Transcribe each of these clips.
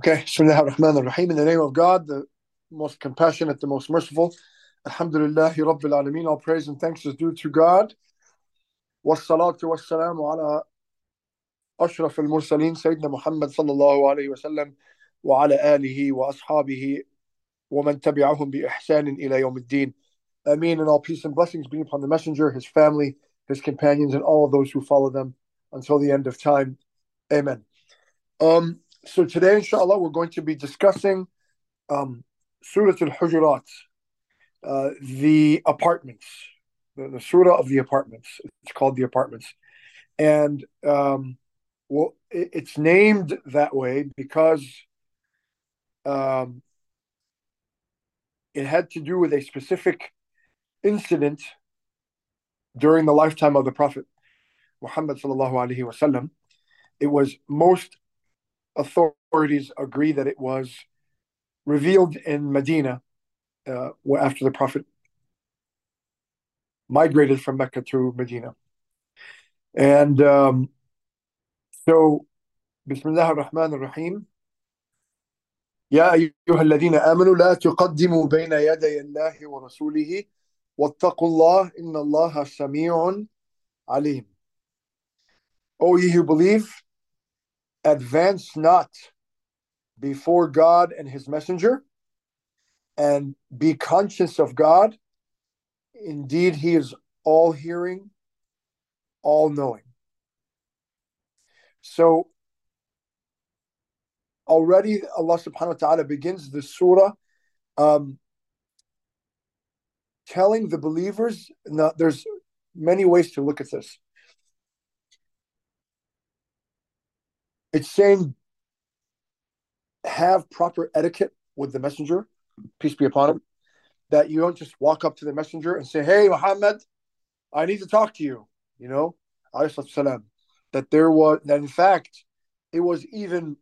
Okay, Bismillah ar-Rahman ar-Rahim. In the name of God, the most compassionate, the most merciful. Alhamdulillah, Rabbil Alameen. All praise and thanks is due to God. Wassalatu wassalamu ala ashraf al-mursaleen, Sayyidina Muhammad sallallahu alayhi wa sallam, wa ala alihi wa ashabihi, wa man tabi'ahum bi ihsanin ila yawmiddin. Ameen and all peace and blessings be upon the messenger, his family, his companions, and all of those who follow them until the end of time. Amen. Um, so today, inshallah, we're going to be discussing um, Surah Al-Hujurat, uh, the apartments, the, the Surah of the apartments. It's called the apartments. And um, well, it, it's named that way because um, it had to do with a specific incident during the lifetime of the Prophet Muhammad sallallahu alaihi wasallam. It was most authorities agree that it was revealed in Medina uh, after the Prophet migrated from Mecca to Medina. And um, so, Bismillah ar-Rahman ar-Rahim. يا أيها الذين آمنوا لا تقدموا بين يدي الله ورسوله واتقوا الله إن الله سميع عليم. O ye who believe, advance not before God and his messenger and be conscious of God. Indeed, he is all hearing, all knowing. So already Allah subhanahu wa ta'ala begins the surah um, telling the believers, now there's many ways to look at this. It's saying have proper etiquette with the messenger, peace be upon him, that you don't just walk up to the messenger and say, Hey, Muhammad, I need to talk to you. You know, salam. That there was, that in fact, it was even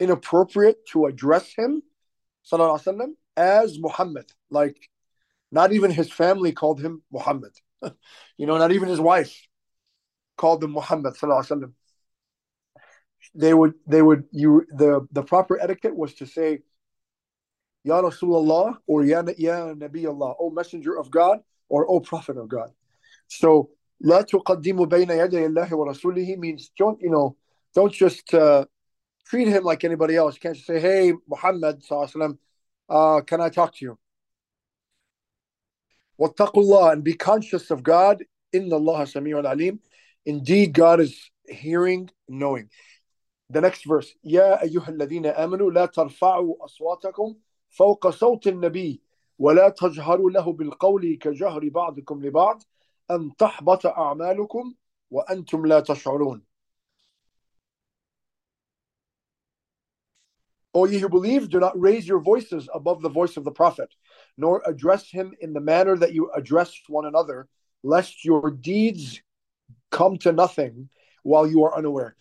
inappropriate to address him, sallallahu as Muhammad. Like, not even his family called him Muhammad. you know, not even his wife called him Muhammad, sallallahu they would they would you the the proper etiquette was to say Ya Rasulullah or Ya, ya Nabi Allah, O Messenger of God or O Prophet of God. So La tuqaddimu bayna yaday Allah wa rasulihi means don't you know don't just uh, treat him like anybody else. You can't just say, Hey Muhammad sallam, uh, can I talk to you? Wattaqullah and be conscious of God. Inna Allah Sami'un Alim. Indeed, God is hearing, knowing. The next verse يا أيها الذين آمنوا لا ترفعوا أصواتكم فوق صوت النبي ولا تجهروا له بالقول كجهر بعضكم لبعض أن تحبط أعمالكم وأنتم لا تشعرون O ye who believe, do not raise your voices above the voice of the Prophet, nor address him in the manner that you address one another, lest your deeds come to nothing while you are unaware.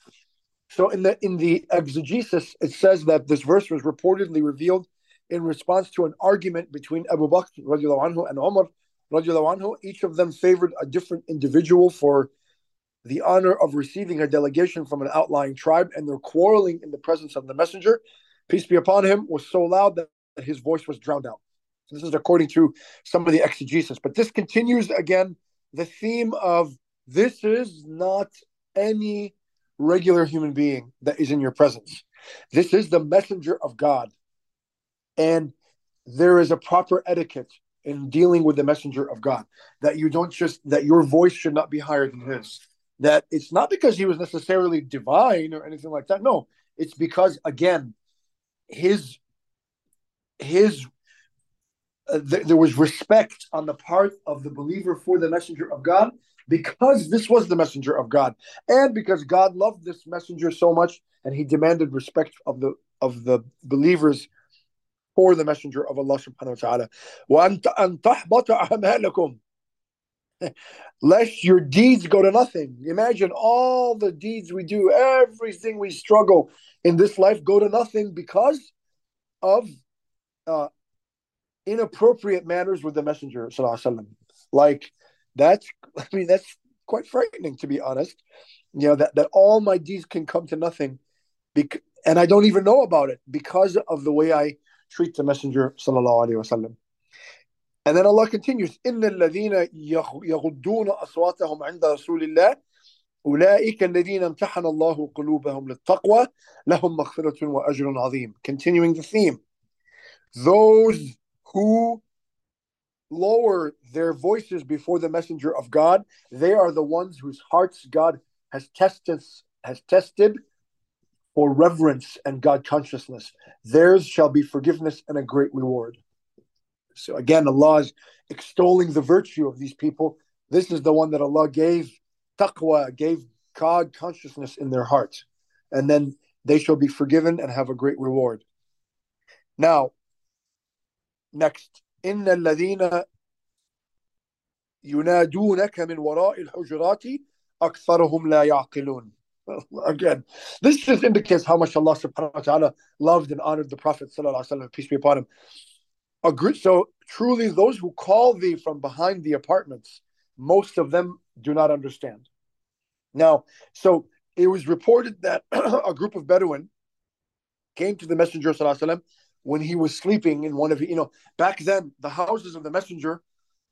So in the in the exegesis, it says that this verse was reportedly revealed in response to an argument between Abu Bakr anhu, and Umar anhu. Each of them favored a different individual for the honor of receiving a delegation from an outlying tribe, and their quarreling in the presence of the messenger, peace be upon him, was so loud that his voice was drowned out. So this is according to some of the exegesis. But this continues again the theme of this is not any regular human being that is in your presence. This is the messenger of God. And there is a proper etiquette in dealing with the messenger of God that you don't just, that your voice should not be higher than his. That it's not because he was necessarily divine or anything like that. No, it's because, again, his, his, uh, th- there was respect on the part of the believer for the messenger of God because this was the messenger of God, and because God loved this messenger so much, and He demanded respect of the of the believers for the messenger of Allah subhanahu wa ta'ala. Lest your deeds go to nothing. Imagine all the deeds we do, everything we struggle in this life go to nothing because of uh, inappropriate manners with the messenger. Like that's I mean that's quite frightening to be honest. You know that that all my deeds can come to nothing, because and I don't even know about it because of the way I treat the Messenger sallallahu alaihi wasallam. And then Allah continues, إن الذين يغضون أصواتهم عند رسول الله أولئك الذين امتحن الله قلوبهم للتقوى لهم مغفرة وأجر عظيم. Continuing the theme, those who lower their voices before the messenger of God, they are the ones whose hearts God has tested has tested for reverence and God consciousness. Theirs shall be forgiveness and a great reward. So again, Allah is extolling the virtue of these people. This is the one that Allah gave taqwa, gave God consciousness in their hearts. And then they shall be forgiven and have a great reward. Now, next. إن الذين ينادونك من وراء الحجرات أكثرهم لا يعقلون Again, this just indicates how much Allah subhanahu wa ta'ala loved and honored the Prophet sallallahu alaihi wasallam, peace be upon him. Agree, so truly those who call thee from behind the apartments, most of them do not understand. Now, so it was reported that a group of Bedouin came to the Messenger sallallahu alaihi wasallam when he was sleeping in one of you know back then the houses of the messenger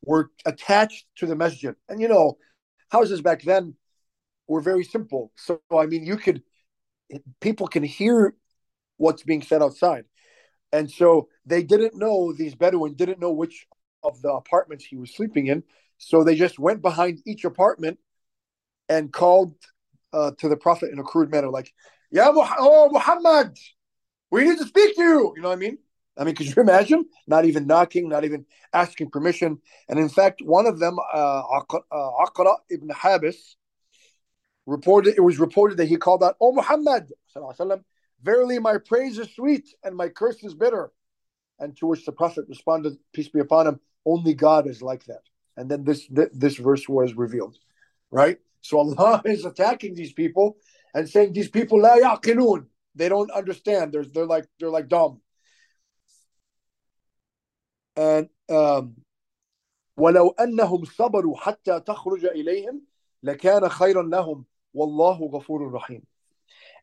were attached to the masjid. And you know houses back then were very simple. So i mean you could people can hear what's being said outside. And so they didn't know these bedouin didn't know which of the apartments he was sleeping in. So they just went behind each apartment and called uh, to the prophet in a crude manner like yeah oh muhammad we need to speak to you. You know what I mean? I mean, could you imagine? Not even knocking, not even asking permission. And in fact, one of them, uh, uh Aqra ibn Habis, reported it was reported that he called out, "Oh Muhammad, verily my praise is sweet and my curse is bitter." And to which the Prophet responded, "Peace be upon him, only God is like that." And then this this verse was revealed, right? So Allah is attacking these people and saying these people la yaqilun they don't understand. They're they're like they're like dumb. And um, ولو أنهم صبروا حتى تخرج إليهم لكان خيرا لهم والله غفور رحيم.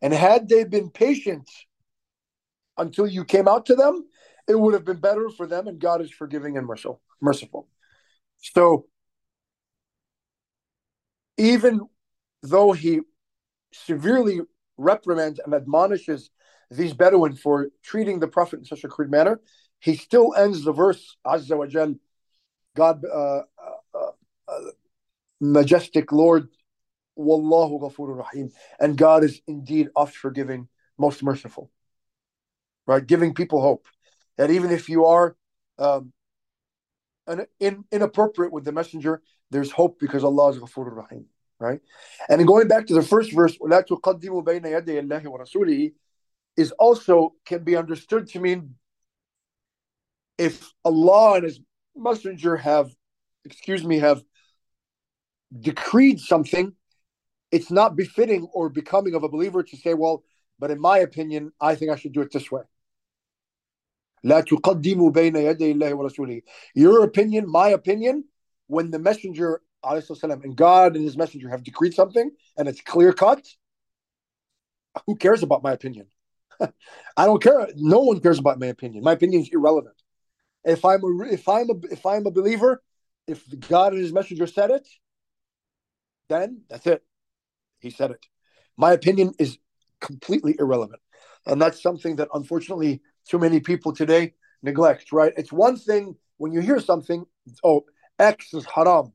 And had they been patient until you came out to them, it would have been better for them, and God is forgiving and merciful. Merciful. So, even though he severely reprimands and admonishes these Bedouin for treating the Prophet in such a crude manner, he still ends the verse, Azza wa Jal, God, uh, uh, uh, majestic Lord, Wallahu Ghafurur Rahim. And God is indeed oft forgiving, most merciful. Right? Giving people hope that even if you are um, an, in, inappropriate with the messenger, there's hope because Allah is Ghafurur Rahim right? And going back to the first verse, وَلَا تُقَدِّمُوا بَيْنَ يَدَيِ اللَّهِ وَرَسُولِهِ is also can be understood to mean if Allah and His Messenger have, excuse me, have decreed something, it's not befitting or becoming of a believer to say, well, but in my opinion, I think I should do it this way. لا تقدموا بين يدي الله ورسوله. Your opinion, my opinion, when the messenger and God and his messenger have decreed something and it's clear cut, who cares about my opinion? I don't care. No one cares about my opinion. My opinion is irrelevant. If I'm a if I'm a if I'm a believer, if God and his messenger said it, then that's it. He said it. My opinion is completely irrelevant. And that's something that unfortunately too many people today neglect, right? It's one thing when you hear something, oh, X is haram.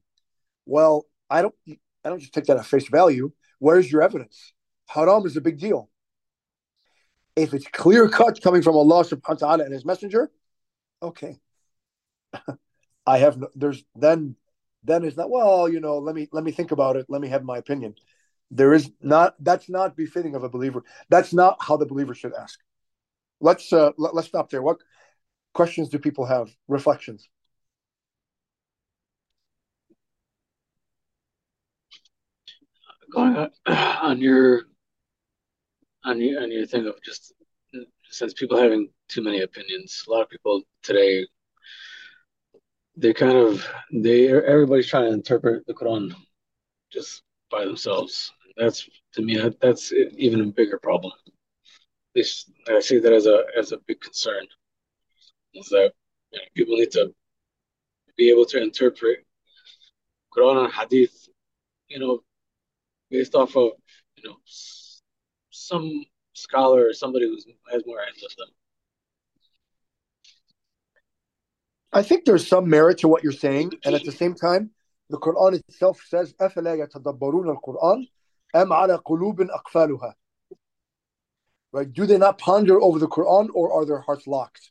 Well, I don't I don't just take that at face value. Where's your evidence? Haram is a big deal. If it's clear cut coming from Allah subhanahu wa ta'ala and his messenger, okay. I have no, there's then then it's not well, you know, let me let me think about it, let me have my opinion. There is not that's not befitting of a believer. That's not how the believer should ask. Let's uh let, let's stop there. What questions do people have? Reflections. Going on your on your on your thing of just since people having too many opinions, a lot of people today they kind of they everybody's trying to interpret the Quran just by themselves. That's to me that, that's even a bigger problem this I see that as a as a big concern. Is that you know, people need to be able to interpret Quran and Hadith, you know, based off of you know some scholar or somebody who has more hands with them. I think there's some merit to what you're saying, and at the same time, the Quran itself says, أَفَلَا يَتَدَبَّرُونَ الْقُرْآنَ أَمْ عَلَى قُلُوبٍ أَقْفَالُهَا Right? Do they not ponder over the Quran, or are their hearts locked?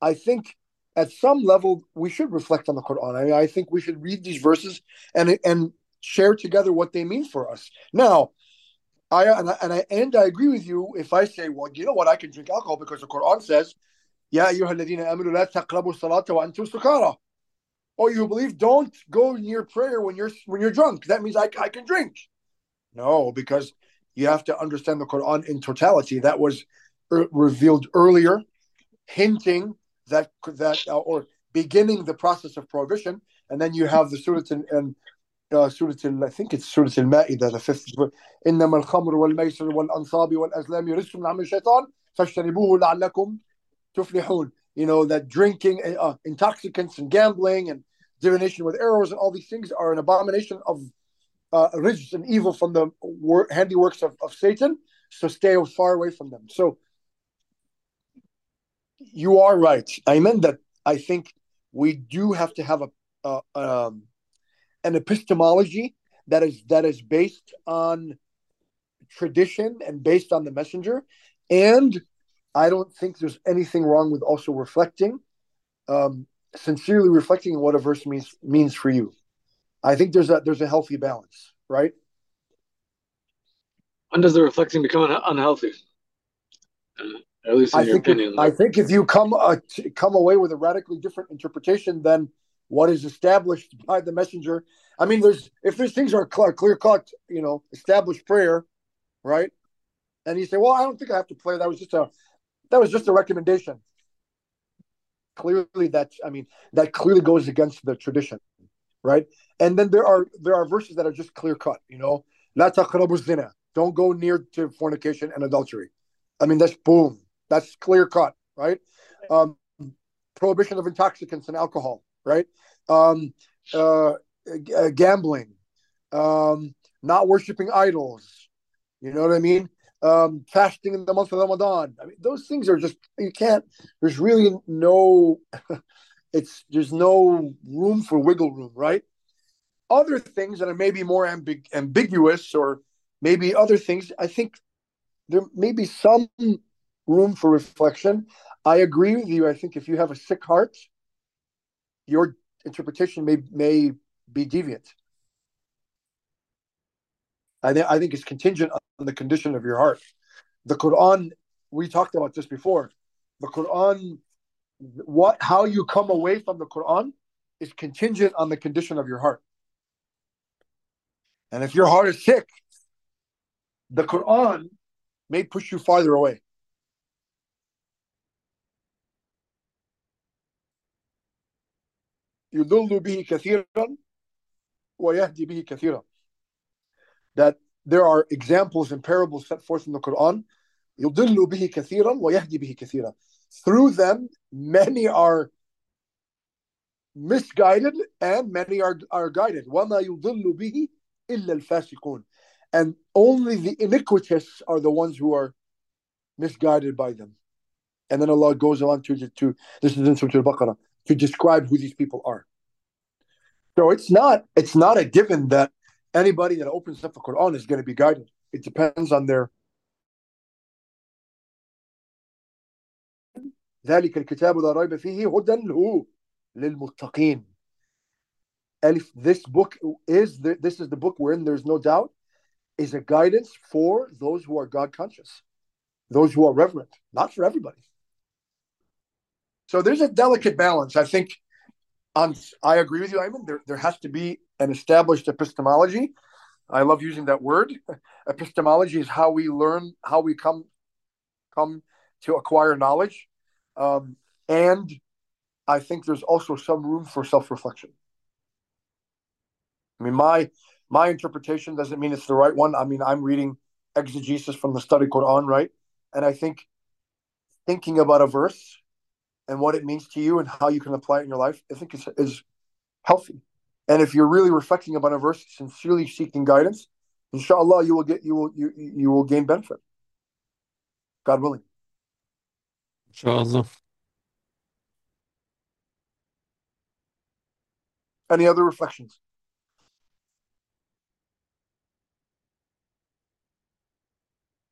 I think at some level we should reflect on the Quran. I mean, I think we should read these verses and and share together what they mean for us. Now, I and I and I, and I agree with you if I say, well, you know what, I can drink alcohol because the Quran says, "Ya ayyuhalladhina amanu la taqrabu salata wa antum sukara." Oh, you believe? Don't go near prayer when you're when you're drunk. That means I, I can drink. No, because you have to understand the Quran in totality. That was er, revealed earlier, hinting that that uh, or beginning the process of prohibition, and then you have the and, and uh, surah al, I think it's surah al-Ma'idah, the fifth إنما الخمر والميسر والأنصاب والأزلام يرجس من عمل الشيطان فاجتنبوه لعلكم تفلحون you know that drinking uh, intoxicants and gambling and divination with arrows and all these things are an abomination of uh, rijs and evil from the wor- handiworks of, of Satan so stay far away from them so you are right. I meant that I think we do have to have a, a um, an epistemology that is that is based on tradition and based on the messenger, and I don't think there's anything wrong with also reflecting, um, sincerely reflecting on what a verse means means for you. I think there's a there's a healthy balance, right? When does the reflecting become unhealthy? Uh, at least in I your think opinion. if, I think if you come uh, come away with a radically different interpretation than what is established by the messenger, I mean, there's if there's things are clear, clear cut, you know, established prayer, right? And you say, well, I don't think I have to pray. That was just a that was just a recommendation. Clearly, that's I mean that clearly goes against the tradition, right? And then there are there are verses that are just clear cut. You know, la. Don't go near to fornication and adultery. I mean, that's boom. That's clear cut, right? Um, prohibition of intoxicants and alcohol, right? Um, uh, uh, gambling, um, not worshiping idols. You know what I mean? Um, fasting in the month of Ramadan. I mean, those things are just you can't. There's really no. it's there's no room for wiggle room, right? Other things that are maybe more ambig- ambiguous, or maybe other things. I think there may be some room for reflection. I agree with you. I think if you have a sick heart, your interpretation may may be deviant. I think I think it's contingent on the condition of your heart. The Quran, we talked about this before. The Quran, what how you come away from the Quran is contingent on the condition of your heart. And if your heart is sick, the Quran may push you farther away. يضل به كثيرا ويهدي به كثيرا that there are examples and parables set forth in the Quran يضل به كثيرا ويهدي به كثيرا through them many are misguided and many are, are guided وما يضل به إلا الفاسقون and only the iniquitous are the ones who are misguided by them and then Allah goes on to, to this is in Surah Al-Baqarah to describe who these people are. So it's not it's not a given that anybody that opens up the Quran is going to be guided. It depends on their ذلك الكتاب لا ريب فيه هدى للمتقين. Elif, this book is the, this is the book wherein there's no doubt is a guidance for those who are God conscious, those who are reverent, not for everybody. So there's a delicate balance. I think on I agree with you, Ayman. There there has to be an established epistemology. I love using that word. Epistemology is how we learn, how we come come to acquire knowledge. Um, and I think there's also some room for self-reflection. I mean, my my interpretation doesn't mean it's the right one. I mean, I'm reading exegesis from the study Quran, right? And I think thinking about a verse and what it means to you and how you can apply it in your life, I think is, is healthy. And if you're really reflecting upon a verse, sincerely seeking guidance, inshallah, you will get you will you you will gain benefit. God willing. Inshallah. Any other reflections?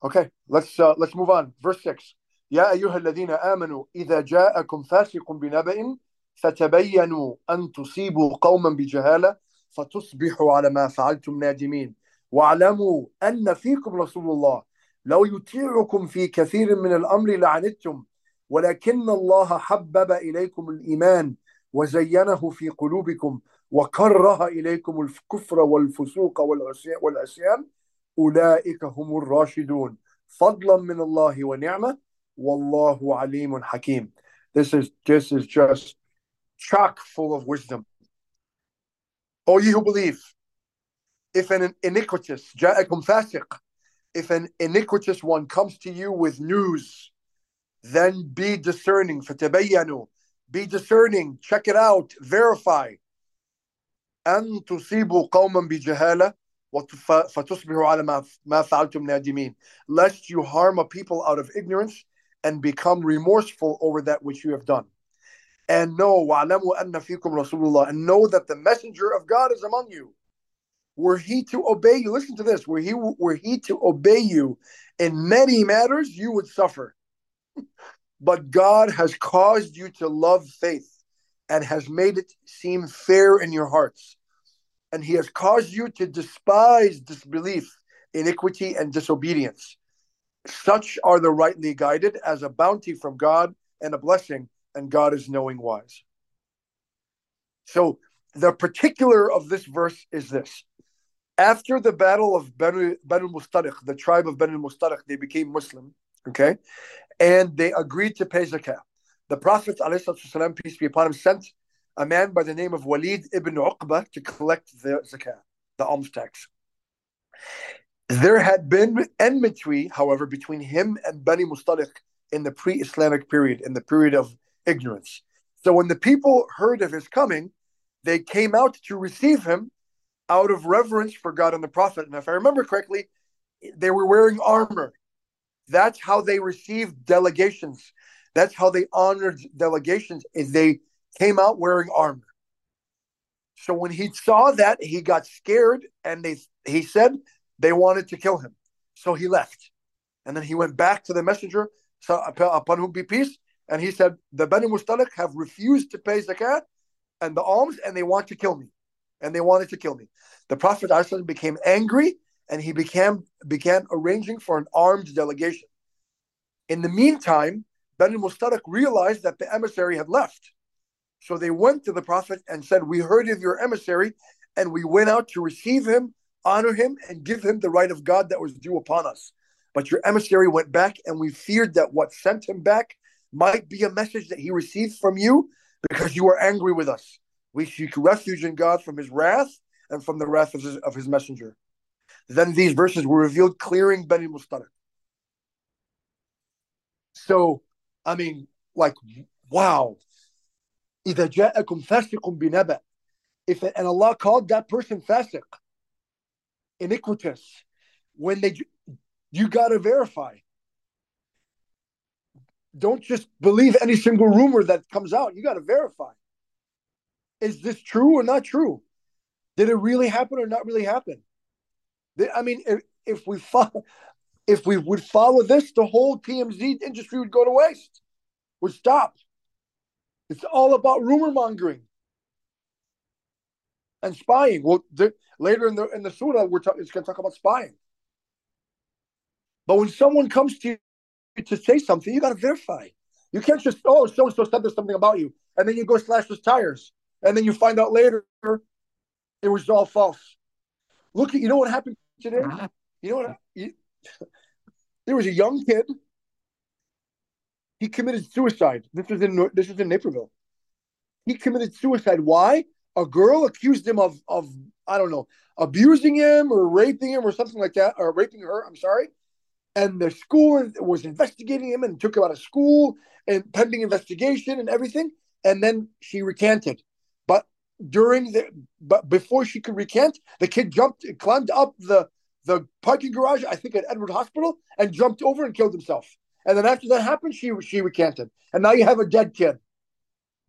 Okay, let's uh, let's move on. Verse six. يا أيها الذين آمنوا إذا جاءكم فاسق بنبأ فتبينوا أن تصيبوا قوما بجهالة فتصبحوا على ما فعلتم نادمين. واعلموا أن فيكم رسول الله. لو يطيعكم في كثير من الأمر لعنتم ولكن الله حبب إليكم الإيمان وزينه في قلوبكم وكره إليكم الكفر والفسوق والعصيان. أولئك هم الراشدون. فضلا من الله ونعمة. والله عليم حكيم This is this is just chock full of wisdom. O ye who believe, if an iniquitous, جاءكم فاسق, if an iniquitous one comes to you with news, then be discerning. فتبينوا, be discerning, check it out, verify. أن تصيبوا قوما بجهالة فتصبحوا على ما ما فعلتم نادمين lest you harm a people out of ignorance and become remorseful over that which you have done and know وَعْلَمُوا أَنَّ فِيكُمْ رَسُولُ اللَّهِ and know that the messenger of God is among you were he to obey you listen to this were he were he to obey you in many matters you would suffer but God has caused you to love faith and has made it seem fair in your hearts and he has caused you to despise disbelief, iniquity, and disobedience. such are the rightly guided as a bounty from God and a blessing, and God is knowing wise. So, the particular of this verse is this. After the battle of Banu, Banu Mustaliq, the tribe of Banu Mustaliq, they became Muslim, okay? And they agreed to pay zakah. The Prophet, ﷺ, peace be upon him, sent a man by the name of Walid ibn Uqba to collect the zakat, the alms tax. There had been enmity, however, between him and Bani Mustaliq in the pre Islamic period, in the period of ignorance. So when the people heard of his coming, they came out to receive him out of reverence for God and the Prophet. And if I remember correctly, they were wearing armor. That's how they received delegations. That's how they honored delegations. Is they came out wearing armor. So when he saw that, he got scared, and they he said they wanted to kill him. So he left, and then he went back to the messenger, upon whom be peace, and he said, "The Bani Mustalik have refused to pay zakat and the alms, and they want to kill me, and they wanted to kill me." The Prophet ﷺ became angry, and he began began arranging for an armed delegation. In the meantime, Bani Mustalik realized that the emissary had left. So they went to the Prophet and said, We heard of your emissary, and we went out to receive him, honor him and give him the right of God that was due upon us. But your emissary went back, and we feared that what sent him back might be a message that he received from you because you were angry with us. We seek refuge in God from his wrath and from the wrath of his, of his messenger. Then these verses were revealed, clearing Beni Mustarak. So, I mean, like, wow. If, and Allah called that person fasiq iniquitous, when they you gotta verify. Don't just believe any single rumor that comes out. You gotta verify. Is this true or not true? Did it really happen or not really happen? I mean, if, if we follow, if we would follow this, the whole TMZ industry would go to waste, would stop. It's all about rumor mongering and spying. Well, later in the in the surah, we're ta- it's going to talk about spying. But when someone comes to you to say something, you got to verify. You can't just oh, so and so said there's something about you, and then you go slash his tires, and then you find out later it was all false. Look at you know what happened today. Ah. You know what? You, there was a young kid he committed suicide. This was in this was in Naperville. He committed suicide. Why? A girl accused him of of I don't know abusing him or raping him or something like that, or raping her. I'm sorry. and the school was investigating him and took him out of school and pending investigation and everything. And then she recanted. But during the but before she could recant, the kid jumped, climbed up the the parking garage, I think at Edward Hospital, and jumped over and killed himself. And then after that happened, she she recanted. And now you have a dead kid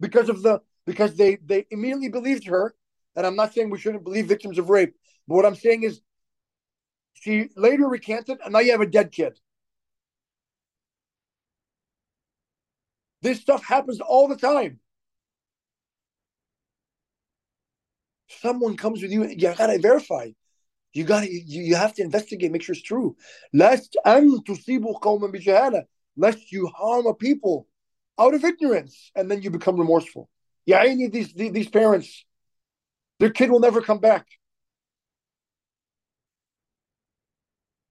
because of the because they they immediately believed her. And I'm not saying we shouldn't believe victims of rape, but what I'm saying is she later recanted, and now you have a dead kid. This stuff happens all the time. Someone comes with you, you gotta verify. You gotta you, you have to investigate, make sure it's true. Lest am tusibu qawman bijahada, lest you harm a people out of ignorance, and then you become remorseful. Yeah, I need these these parents. Their kid will never come back.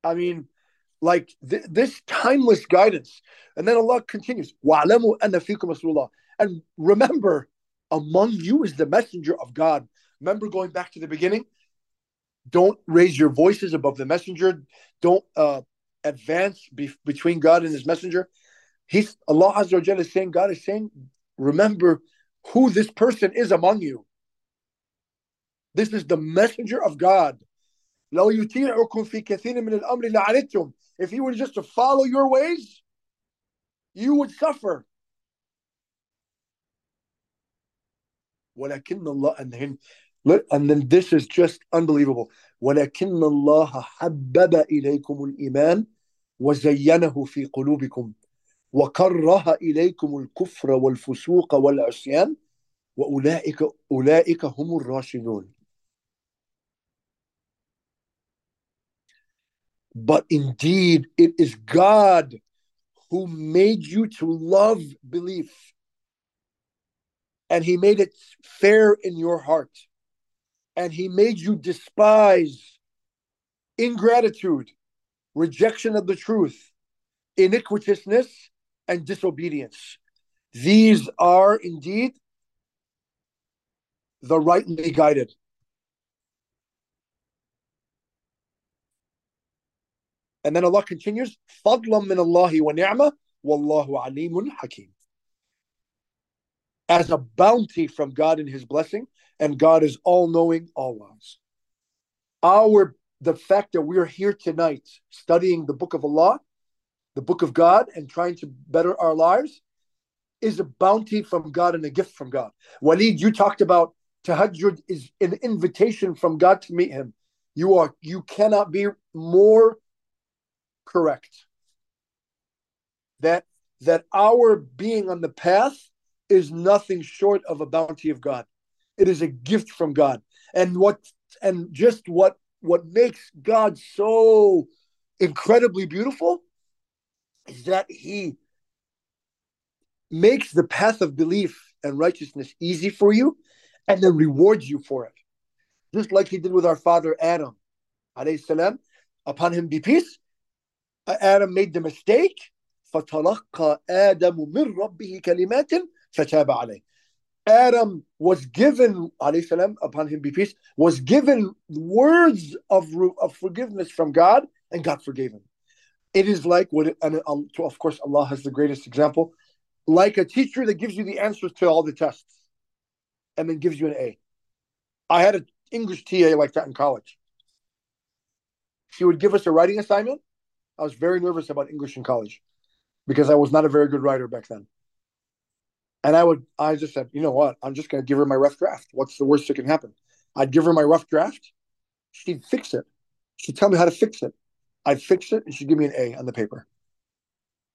I mean, like th- this timeless guidance. And then Allah continues, And remember, among you is the messenger of God. Remember going back to the beginning? Don't raise your voices above the messenger. Don't uh, advance be- between God and his messenger. He's Allah Azza wa is saying, God is saying, remember who this person is among you. This is the messenger of God. لو يطيعكم في كثير من الأمر لعنتم if he were just to follow your ways you would suffer ولكن الله and then, and then this is just unbelievable ولكن الله حبب إليكم الإيمان وزينه في قلوبكم وكره إليكم الكفر والفسوق والعصيان وأولئك أولئك هم الراشدون But indeed, it is God who made you to love belief. And he made it fair in your heart. And he made you despise ingratitude, rejection of the truth, iniquitousness, and disobedience. These are indeed the rightly guided. And then Allah continues, فَضْلًا مِّنَ اللَّهِ وَنِعْمَةً وَاللَّهُ عَلِيمٌ حَكِيمٌ As a bounty from God in His blessing, and God is all-knowing, all-wise. Our the fact that we're here tonight studying the book of Allah, the book of God, and trying to better our lives is a bounty from God and a gift from God. Walid, you talked about tahajjud is an invitation from God to meet Him. You are you cannot be more correct. That that our being on the path is nothing short of a bounty of God. It is a gift from God. And what and just what what makes God so incredibly beautiful is that he makes the path of belief and righteousness easy for you and then rewards you for it. Just like he did with our father Adam, alayhi salam, upon him be peace, Adam made the mistake فتلقى آدم من ربه كلمات فتاب عليه Adam was given, alayhi salam, upon him be peace, was given words of, of forgiveness from God, and God forgave him. It is like what, and um, of course, Allah has the greatest example, like a teacher that gives you the answers to all the tests, and then gives you an A. I had an English TA like that in college. She would give us a writing assignment, I was very nervous about English in college because I was not a very good writer back then. And I would, I just said, you know what? I'm just going to give her my rough draft. What's the worst that can happen? I'd give her my rough draft. She'd fix it. She'd tell me how to fix it. I'd fix it and she'd give me an A on the paper.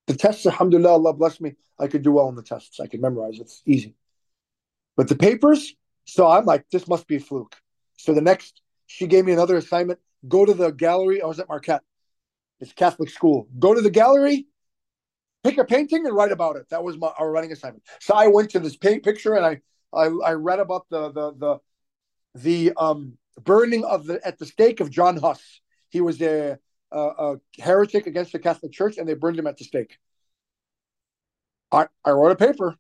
The tests, alhamdulillah, Allah bless me, I could do well on the tests. I could memorize. It's easy. But the papers, so I'm like, this must be a fluke. So the next, she gave me another assignment. Go to the gallery. I was at Marquette. It's Catholic school. Go to the gallery, pick a painting, and write about it. That was my our writing assignment. So I went to this paint picture and I I, I read about the the the the um, burning of the at the stake of John Huss. He was a, a, heretic against the Catholic Church, and they burned him at the stake. I, I wrote a paper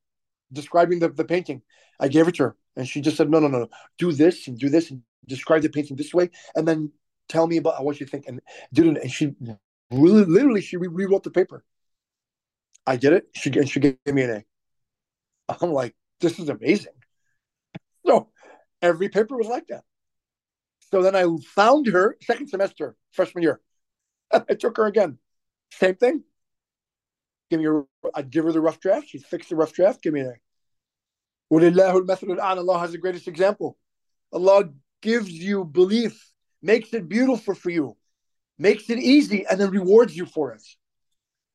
describing the, the painting. I gave it to her, and she just said, "No, no, no, do this and do this and describe the painting this way, and then tell me about what you think." And did and she really, literally, she re- rewrote the paper. I did it. She and she gave me an A. I'm like, this is amazing. So every paper was like that. So then I found her second semester, freshman year. I took her again. Same thing. Give me a, I'd give her the rough draft. She'd fix the rough draft. Give me A. Allah has the greatest example. Allah gives you belief, makes it beautiful for you, makes it easy, and then rewards you for it.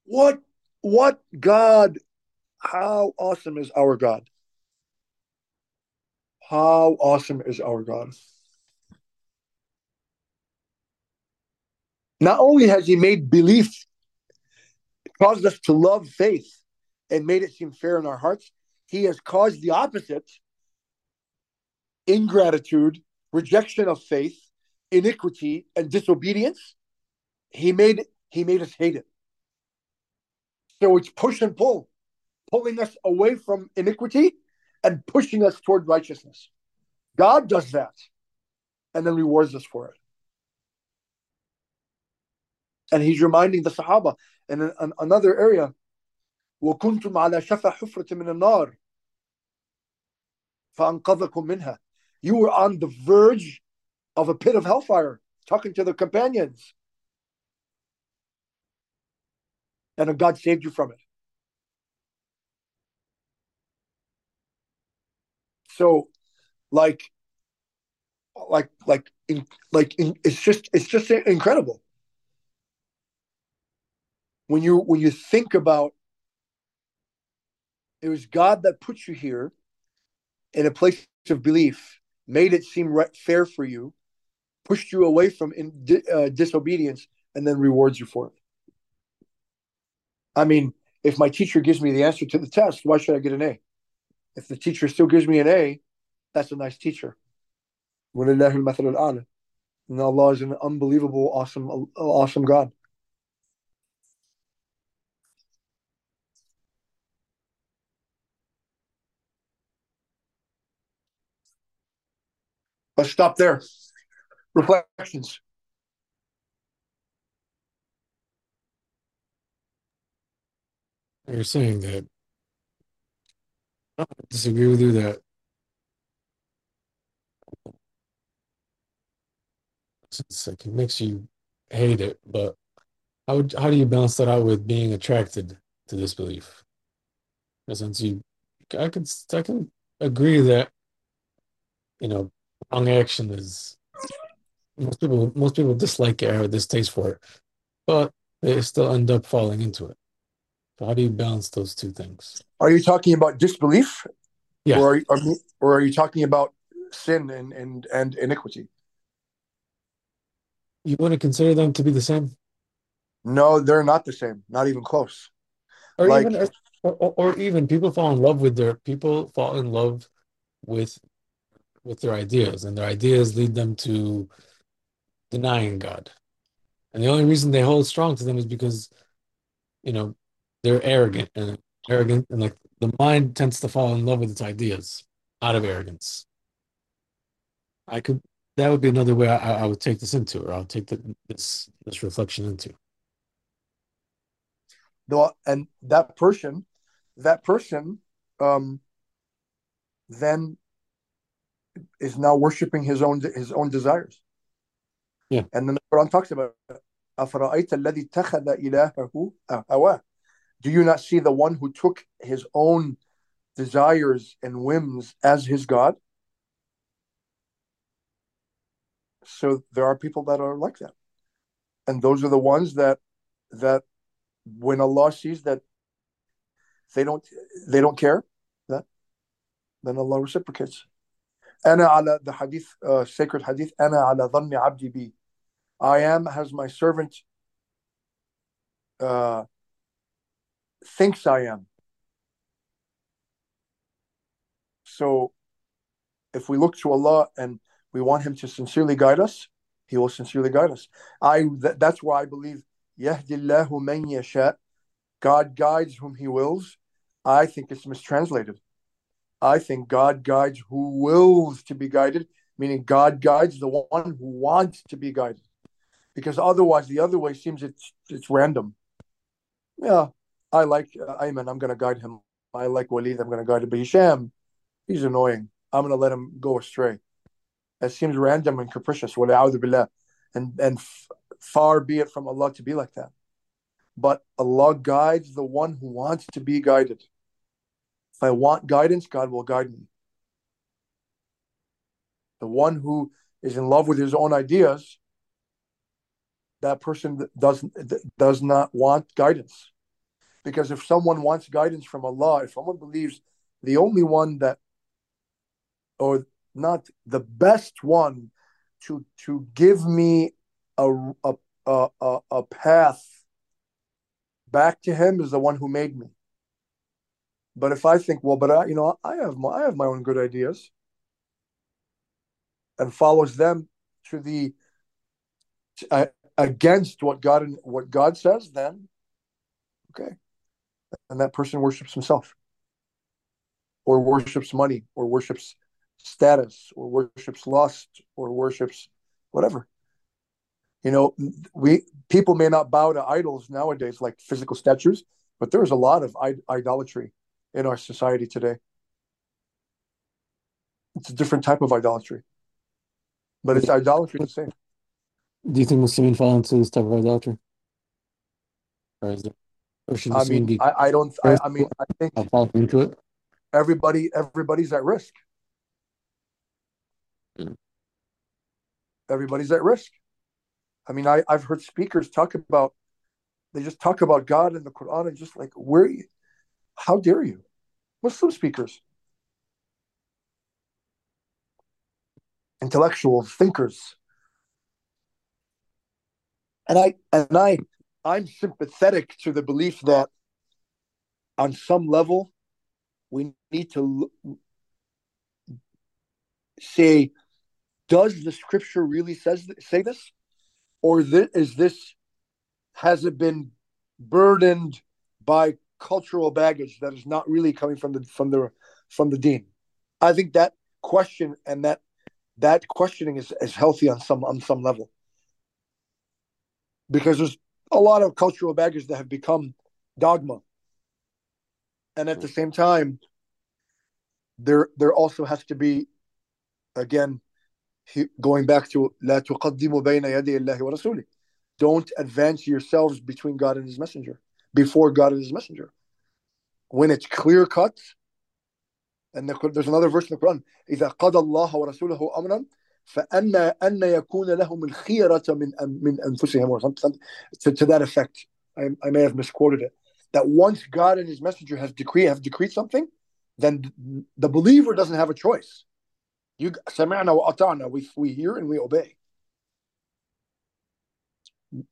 What, what God, how awesome is our God? How awesome is our God? Not only has He made belief, caused us to love faith, and made it seem fair in our hearts, He has caused the opposite ingratitude, rejection of faith, iniquity, and disobedience. He made He made us hate it. So it's push and pull, pulling us away from iniquity and pushing us toward righteousness. God does that and then rewards us for it. And he's reminding the Sahaba in an, another area وكنتم على شفا حفرة من النار فأنقذكم منها You were on the verge of a pit of hellfire, talking to the companions. And God saved you from it. So, like, like, like, in, like, in, it's just, it's just incredible when you when you think about it was God that put you here in a place of belief, made it seem right, fair for you, pushed you away from in, uh, disobedience, and then rewards you for it. I mean, if my teacher gives me the answer to the test, why should I get an A? If the teacher still gives me an A, that's a nice teacher. And Allah is an unbelievable, awesome, awesome God. Let's stop there. Reflections. You're saying that I disagree with you that it's like it makes you hate it, but how how do you balance that out with being attracted to this belief? In sense, you, I can I can agree that you know wrong action is most people most people dislike it or distaste for it, but they still end up falling into it. So how do you balance those two things? Are you talking about disbelief? Yeah. Or are, are or are you talking about sin and, and, and iniquity? You want to consider them to be the same? No, they're not the same. Not even close. Or like, even or, or even people fall in love with their people fall in love with with their ideas, and their ideas lead them to denying God. And the only reason they hold strong to them is because, you know, they're arrogant and arrogant, and like the mind tends to fall in love with its ideas out of arrogance. I could that would be another way I, I would take this into, or I'll take the, this this reflection into. No, and that person, that person, um, then is now worshiping his own his own desires. Yeah. And then the Quran talks about Do you not see the one who took his own desires and whims as his God? So there are people that are like that. And those are the ones that that when Allah sees that they don't they don't care, that then Allah reciprocates. أنا على the hadith uh, sacred hadith أنا على ظن عبدي بي I am as my servant uh, thinks I am. So if we look to Allah and we want him to sincerely guide us, he will sincerely guide us. I th- that's why I believe Yahdillahu man yasha. God guides whom he wills. I think it's mistranslated. I think God guides who wills to be guided, meaning God guides the one who wants to be guided. because otherwise the other way seems it's it's random. Yeah, I like uh, Ayman. I'm going to guide him. I like Walid. I'm going to guide him. But Hisham, he's annoying. I'm going to let him go astray. It seems random and capricious. And and f- far be it from Allah to be like that. But Allah guides the one who wants to be guided. If I want guidance, God will guide me. The one who is in love with his own ideas, that person doesn't does not want guidance. Because if someone wants guidance from Allah, if someone believes the only one that or not the best one to to give me a a a, a path back to him is the one who made me. But if I think, well, but I, you know, I have my, I have my own good ideas, and follows them to the uh, against what God and what God says, then okay, and that person worships himself, or worships money, or worships status, or worships lust, or worships whatever. You know, we people may not bow to idols nowadays, like physical statues, but there is a lot of idolatry in our society today. It's a different type of idolatry, but it's idolatry the same. Do you think Muslims fall into this type of idolatry? Or is or should I mean, be I, I don't. I, I mean, I think fall into it. Everybody, everybody's at risk. Mm. Everybody's at risk. I mean, I, I've heard speakers talk about, they just talk about God and the Quran and just like, where, how dare you? Muslim speakers, intellectual thinkers. And I, and I, I'm sympathetic to the belief that on some level, we need to say, does the scripture really says say this? or th- is this has it been burdened by cultural baggage that is not really coming from the from the from the deen. I think that question and that that questioning is, is healthy on some on some level. Because there's a lot of cultural baggage that have become dogma. And at the same time there there also has to be again he, going back to لا تقدموا بين يدي الله ورسوله don't advance yourselves between God and his messenger before God and his messenger when it's clear cut and there's another verse in the Quran إذا قضى الله ورسوله أمرا فأن أن يكون لهم الخيرة من من أنفسهم or something to, to that effect I, I may have misquoted it that once God and his messenger has decreed have decreed something then the believer doesn't have a choice you سمعنا وأطعنا. We we hear and we obey.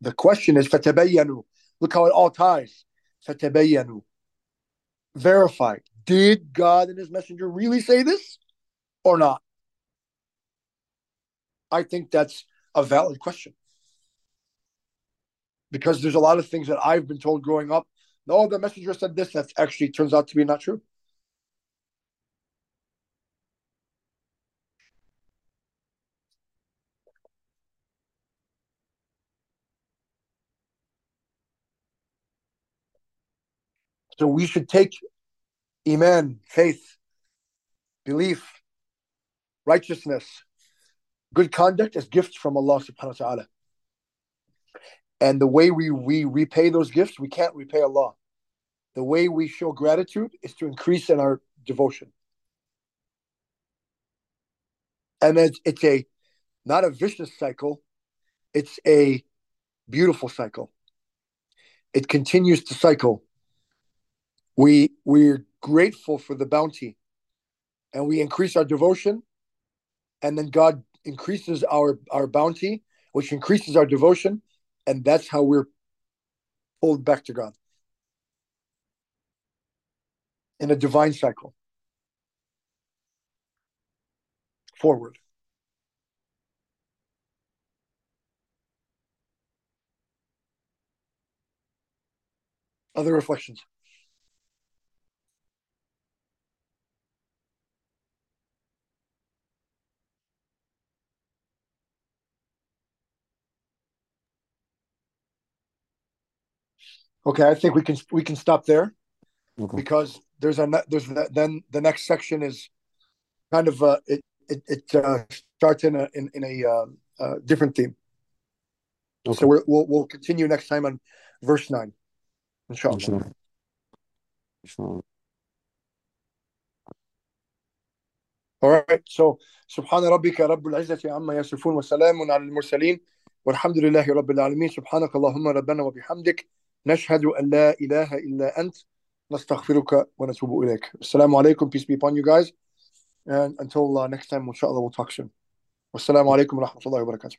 The question is فتبينوا. Look how it all ties. Fatabayanu. Verify. Did God and his messenger really say this or not? I think that's a valid question. Because there's a lot of things that I've been told growing up. No, the messenger said this. That actually turns out to be not true. So we should take Iman, faith, belief, righteousness, good conduct as gifts from Allah subhanahu wa ta'ala. And the way we, we repay those gifts, we can't repay Allah. The way we show gratitude is to increase in our devotion. And it's, it's a not a vicious cycle, it's a beautiful cycle. It continues to cycle we we're grateful for the bounty. And we increase our devotion. And then god increases our our bounty which increases our devotion. And that's how we're pulled back to god. In a divine cycle. Forward. Other reflections Okay, I think we can we can stop there Okay. because there's a ne- there's the, then the next section is kind of uh, it it, it uh, starts in a in, in a uh, uh, different theme. Okay. So we're, we'll we'll continue next time on verse nine, inshallah. Inshallah. Inshallah. All right. So سبحان ربك رب العزة عما يصفون وسلام على المرسلين والحمد لله رب العالمين سبحانك اللهم ربنا وبحمدك نشهد أن لا إله إلا أنت نستغفرك ونتوب إليك. السلام عليكم peace be upon you guys. And until uh, next time inshallah we'll talk soon. والسلام عليكم ورحمة الله وبركاته.